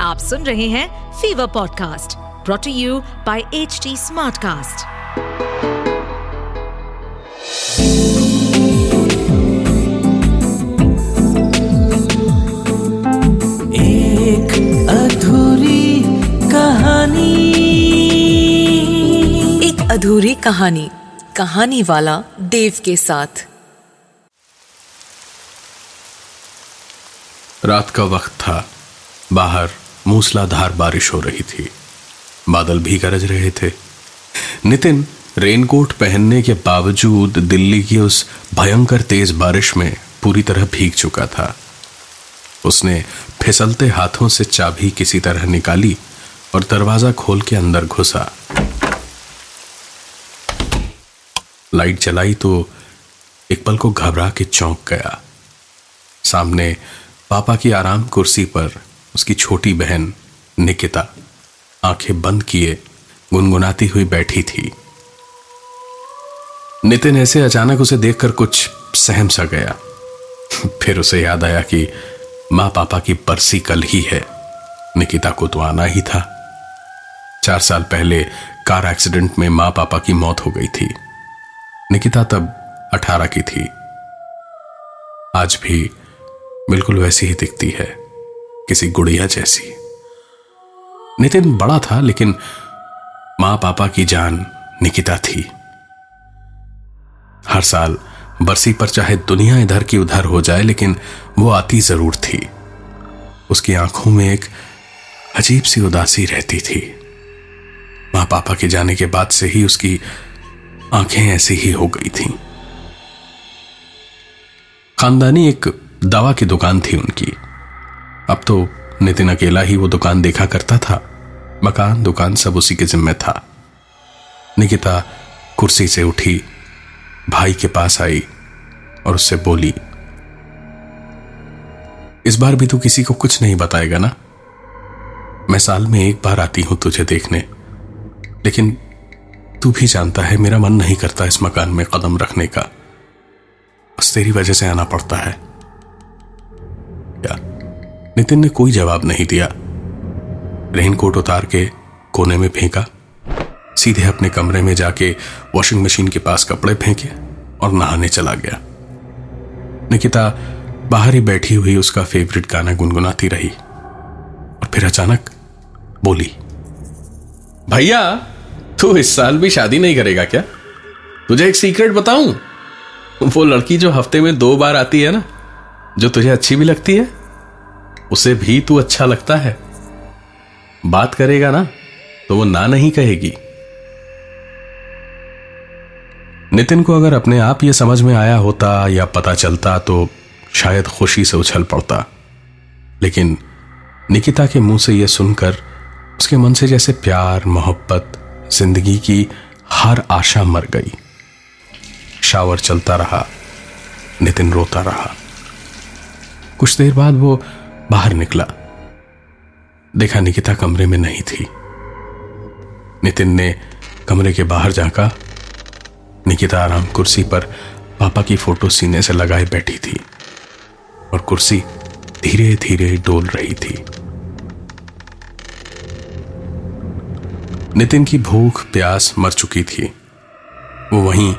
आप सुन रहे हैं Fever podcast brought to you by H Smartcast. एक अधूरी कहानी एक अधूरी कहानी कहानी वाला देव के साथ रात का वक्त था बाहर मूसलाधार बारिश हो रही थी। बादल भी गरज रहे थे। नितिन, रेनकोट पहनने के बावजूद दिल्ली की उस भयंकर तेज बारिश में पूरी तरह भीग चुका था। उसने फिसलते हाथों से चाबी किसी तरह निकाली और दरवाज़ा खोल के अंदर घुसा। लाइट जलाई तो एक पल को घबरा के चौंक गया। सामने पापा की आराम कुर्सी पर उसकी छोटी बहन निकिता आँखें बंद किए गुनगुनाती हुई बैठी थी। नितिन ऐसे अचानक उसे देखकर कुछ सहम सा गया। फिर उसे याद आया कि माँ पापा की बरसी कल ही है। निकिता को तो आना ही था। चार साल पहले कार एक्सीडेंट में माँ पापा की मौत हो गई थी। निकिता तब अठारह की थी। आज भी बिल्कुल वैसी ही दिखती है। किसी गुड़िया जैसी। नितिन बड़ा था, लेकिन माँ पापा की जान निकिता थी। हर साल बरसी पर चाहे दुनिया इधर की उधर हो जाए, लेकिन वो आती ज़रूर थी। उसकी आँखों में एक अजीब सी उदासी रहती थी। माँ पापा के जाने के बाद से ही उसकी आँखें ऐसी ही हो गई थीं। खानदानी एक दवा की दुकान थी उनकी। अब तो नितिन अकेला ही वो दुकान देखा करता था। मकान, दुकान सब उसी के जिम्मे था। निकिता कुर्सी से उठी, भाई के पास आई और उससे बोली, इस बार भी तू किसी को कुछ नहीं बताएगा ना? मैं साल में एक बार आती हूँ तुझे देखने। लेकिन तू भी जानता है मेरा मन नहीं करता इस मकान में कदम रखने का। बस तेरी वजह से आना पड़ता है। नितिन ने कोई जवाब नहीं दिया। रेनकोट उतार के कोने में फेंका। सीधे अपने कमरे में जाके वॉशिंग मशीन के पास कपड़े फेंके और नहाने चला गया। निकिता बाहर ही बैठी हुई उसका फेवरेट गाना गुनगुनाती रही और फिर अचानक बोली, भैया, तू इस साल भी शादी नहीं करेगा क्या? तुझे एक सीक्रेट बताऊँ? वो लड़की जो हफ़्ते में दो बार आती है ना, जो तुझे अच्छी भी लगती है उसे भी तू अच्छा लगता है? बात करेगा ना तो वो ना नहीं कहेगी। नितिन को अगर अपने आप यह समझ में आया होता या पता चलता तो शायद खुशी से उछल पड़ता। लेकिन निकिता के मुँह से यह सुनकर, उसके मन से जैसे प्यार, मोहब्बत, ज़िंदगी की हर आशा मर गई। शावर चलता रहा, नितिन रोता रहा। कुछ देर बाद वो बाहर निकला। देखा निकिता कमरे में नहीं थी। नितिन ने कमरे के बाहर जाकर निकिता आराम कुर्सी पर पापा की फ़ोटो सीने से लगाए बैठी थी और कुर्सी धीरे धीरे डोल रही थी। नितिन की भूख, प्यास मर चुकी थी। वो वहीं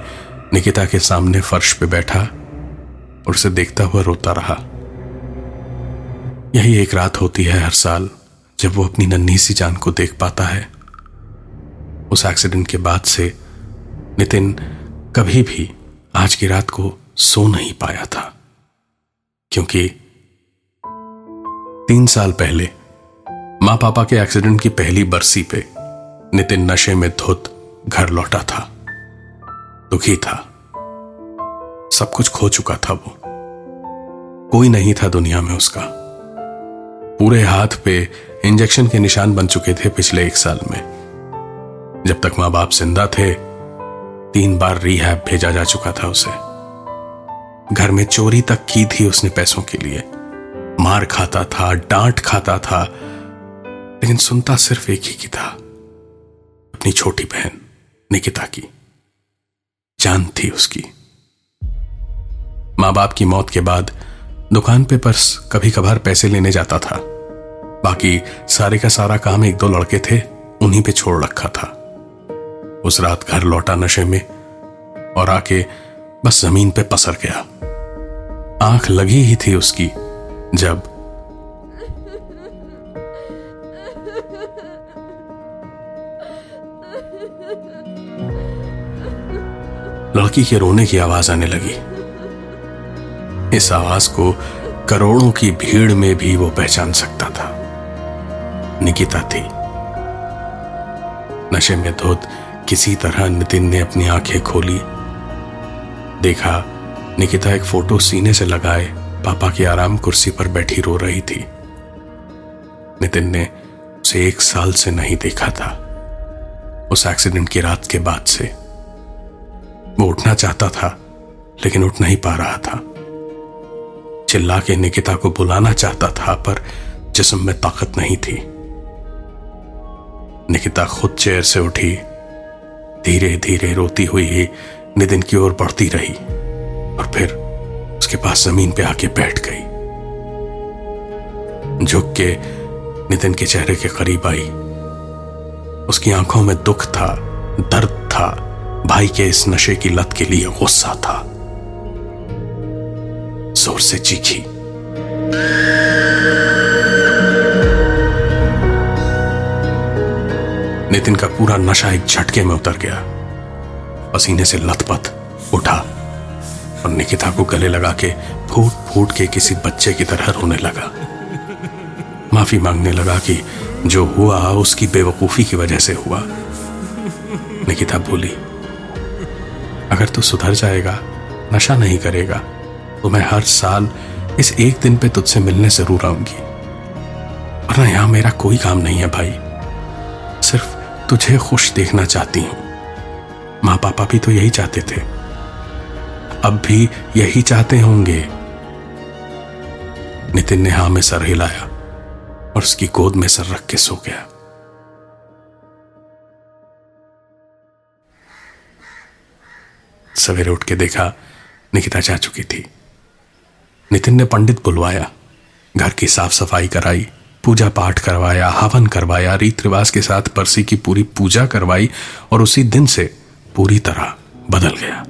निकिता के सामने फर्श पे बैठा और उसे देखता हुआ रोता रहा। यही एक रात होती है हर साल, जब वो अपनी नन्ही सी जान को देख पाता है। उस एक्सीडेंट के बाद से नितिन कभी भी आज की रात को सो नहीं पाया था। क्योंकि तीन साल पहले माँ पापा के एक्सीडेंट की पहली बरसी पे नितिन नशे में धुत घर लौटा था। दुखी था। सब कुछ खो चुका था वो। कोई नहीं था दुनिया में उसका। पूरे हाथ पे इंजेक्शन के निशान बन चुके थे पिछले एक साल में। जब तक माँ बाप ज़िंदा थे, तीन बार रिहैब भेजा जा चुका था उसे। घर में चोरी तक की थी उसने पैसों के लिए। मार खाता था, डांट खाता था, लेकिन सुनता सिर्फ़ एक ही की था। अपनी छोटी बहन, निकिता की। जान थी उसकी। माँ बाप की मौत के बाद दुकान पे पर्स कभी कभार पैसे लेने जाता था। बाकी सारे का सारा काम एक दो लड़के थे, उन्हीं पे छोड़ रखा था। उस रात घर लौटा नशे में और आके बस ज़मीन पे पसर गया। आँख लगी ही थी उसकी जब लड़की के रोने की आवाज़ आने लगी। इस आवाज़ को करोड़ों की भीड़ में भी वो पहचान सकता था। निकिता थी। नशे में धोत किसी तरह नितिन ने अपनी आँखें खोली। देखा, निकिता एक फ़ोटो सीने से लगाए, पापा की आराम कुर्सी पर बैठी रो रही थी। नितिन ने उसे एक साल से नहीं देखा था। उस एक्सीडेंट की रात के बाद से। वो उठना चाहता था, लेकिन उठ नहीं पा रहा था। चिल्ला के निकिता को बुलाना चाहता था, पर जिसम में ताकत नहीं थी। निकिता खुद चेयर से उठी। धीरे धीरे रोती हुई ही नितिन की ओर बढ़ती रही और फिर उसके पास ज़मीन पे आके बैठ गई। झुक के नितिन के चेहरे के करीब आई। उसकी आँखों में दुख था, दर्द था, भाई के इस नशे की लत के लिए गुस्सा था। ज़ोर से चीखी। नितिन का पूरा नशा एक झटके में उतर गया। पसीने से लथपथ उठा और निकिता को गले लगा के फूट फूट के किसी बच्चे की तरह रोने लगा। माफ़ी मांगने लगा कि जो हुआ उसकी बेवकूफ़ी की वजह से हुआ। निकिता बोली, अगर तू सुधर जाएगा, नशा नहीं करेगा तो मैं हर साल इस एक दिन पे तुझसे मिलने ज़रूर आऊँगी। वरना यहाँ मेरा कोई काम नहीं है भाई। तुझे खुश देखना चाहती हूँ। माँ पापा भी तो यही चाहते थे। अब भी यही चाहते होंगे। नितिन ने हाँ में सर हिलाया और उसकी गोद में सर रख के सो गया। सवेरे उठ के देखा निकिता जा चुकी थी। नितिन ने पंडित बुलवाया, घर की साफ़ सफ़ाई कराई पूजा पाठ करवाया, हवन करवाया रीत रिवाज के साथ परसी की पूरी पूजा करवाई और उसी दिन से पूरी तरह बदल गया।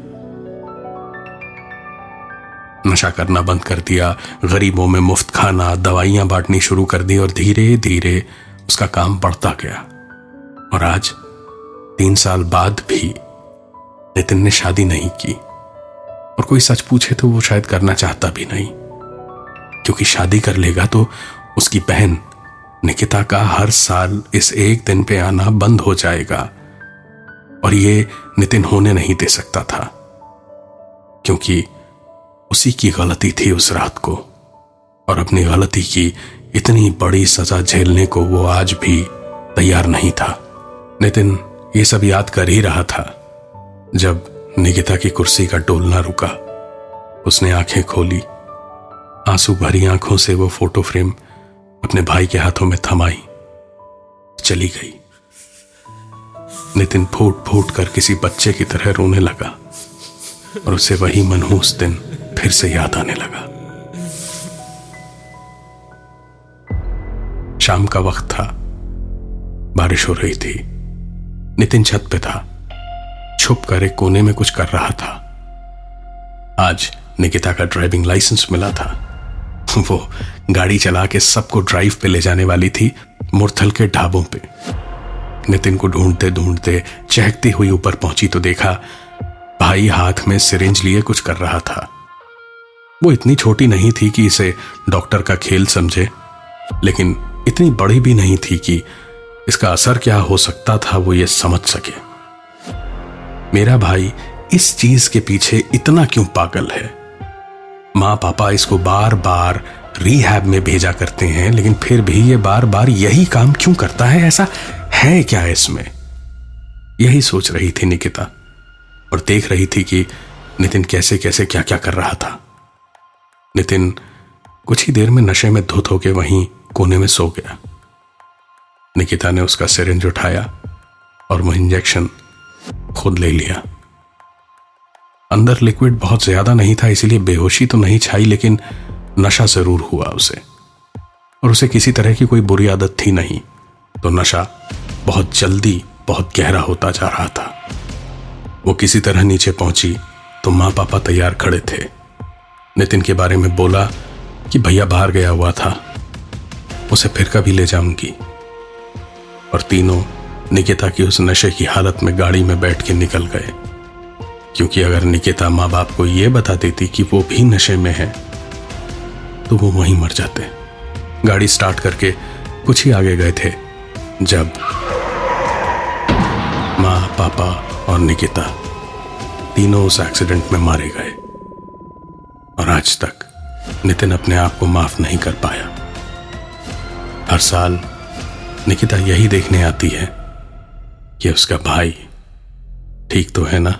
नशा करना बंद कर दिया, गरीबों में मुफ़्त खाना, दवाइयाँ बांटनी शुरू कर दी और धीरे धीरे उसका काम बढ़ता गया। और आज, तीन साल बाद भी, नितिन ने शादी नहीं की। और कोई सच पूछे तो वो शायद करना चाहता भी नहीं। क्योंकि शादी कर लेगा तो उसकी बहन निकिता का हर साल इस एक दिन पे आना बंद हो जाएगा, और ये नितिन होने नहीं दे सकता था, क्योंकि उसी की गलती थी उस रात को, और अपनी गलती की इतनी बड़ी सजा झेलने को वो आज भी तैयार नहीं था। नितिन ये सब याद कर ही रहा था, जब निकिता की कुर्सी का डोलना रुका, उसने आँखें खोली, आँसू भरी आँखों से वो फ़ोटो फ्रेम अपने भाई के हाथों में थमाई, चली गई। नितिन फूट फूट कर किसी बच्चे की तरह रोने लगा और उसे वही मनहूस दिन फिर से याद आने लगा। शाम का वक्त था। बारिश हो रही थी। नितिन छत पे था। छुप कर एक कोने में कुछ कर रहा था। आज निकिता का ड्राइविंग लाइसेंस मिला था। वो गाड़ी चला के सबको ड्राइव पे ले जाने वाली थी मुरथल के ढाबों पे। नितिन को ढूंढते ढूंढते चहकती हुई ऊपर पहुँची तो देखा, भाई हाथ में सिरिंज लिए कुछ कर रहा था। वो इतनी छोटी नहीं थी कि इसे डॉक्टर का खेल समझे, लेकिन इतनी बड़ी भी नहीं थी कि इसका असर क्या हो सकता था वो ये समझ सके। मेरा भाई इस चीज़ के पीछे इतना क्यों पागल है? माँ पापा इसको बार बार रिहैब में भेजा करते हैं, लेकिन फिर भी ये बार बार यही काम क्यों करता है? ऐसा है क्या इसमें? यही सोच रही थी निकिता, और देख रही थी कि नितिन कैसे कैसे क्या क्या कर रहा था। नितिन कुछ ही देर में नशे में धुत होके वहीं कोने में सो गया। निकिता ने उसका सिरिंज उठाया और वो इंजेक्शन खुद ले लिया। अंदर लिक्विड बहुत ज़्यादा नहीं था, इसीलिए बेहोशी तो नहीं छाई, लेकिन नशा ज़रूर हुआ उसे। और उसे किसी तरह की कोई बुरी आदत थी नहीं तो नशा बहुत जल्दी, बहुत गहरा होता जा रहा था। वो किसी तरह नीचे पहुँची तो माँ पापा तैयार खड़े थे। नितिन के बारे में बोला कि भैया बाहर गया हुआ था, उसे फिर कभी ले जाऊँगी। और तीनों निकिता की उस नशे की हालत में गाड़ी में बैठ के निकल गए। क्योंकि अगर निकिता माँ बाप को यह बता देती कि वो भी नशे में है तो वो वहीं मर जाते। गाड़ी स्टार्ट करके कुछ ही आगे गए थे, जब माँ, पापा और निकिता तीनों उस एक्सीडेंट में मारे गए। और आज तक नितिन अपने आप को माफ़ नहीं कर पाया। हर साल निकिता यही देखने आती है कि उसका भाई ठीक तो है ना?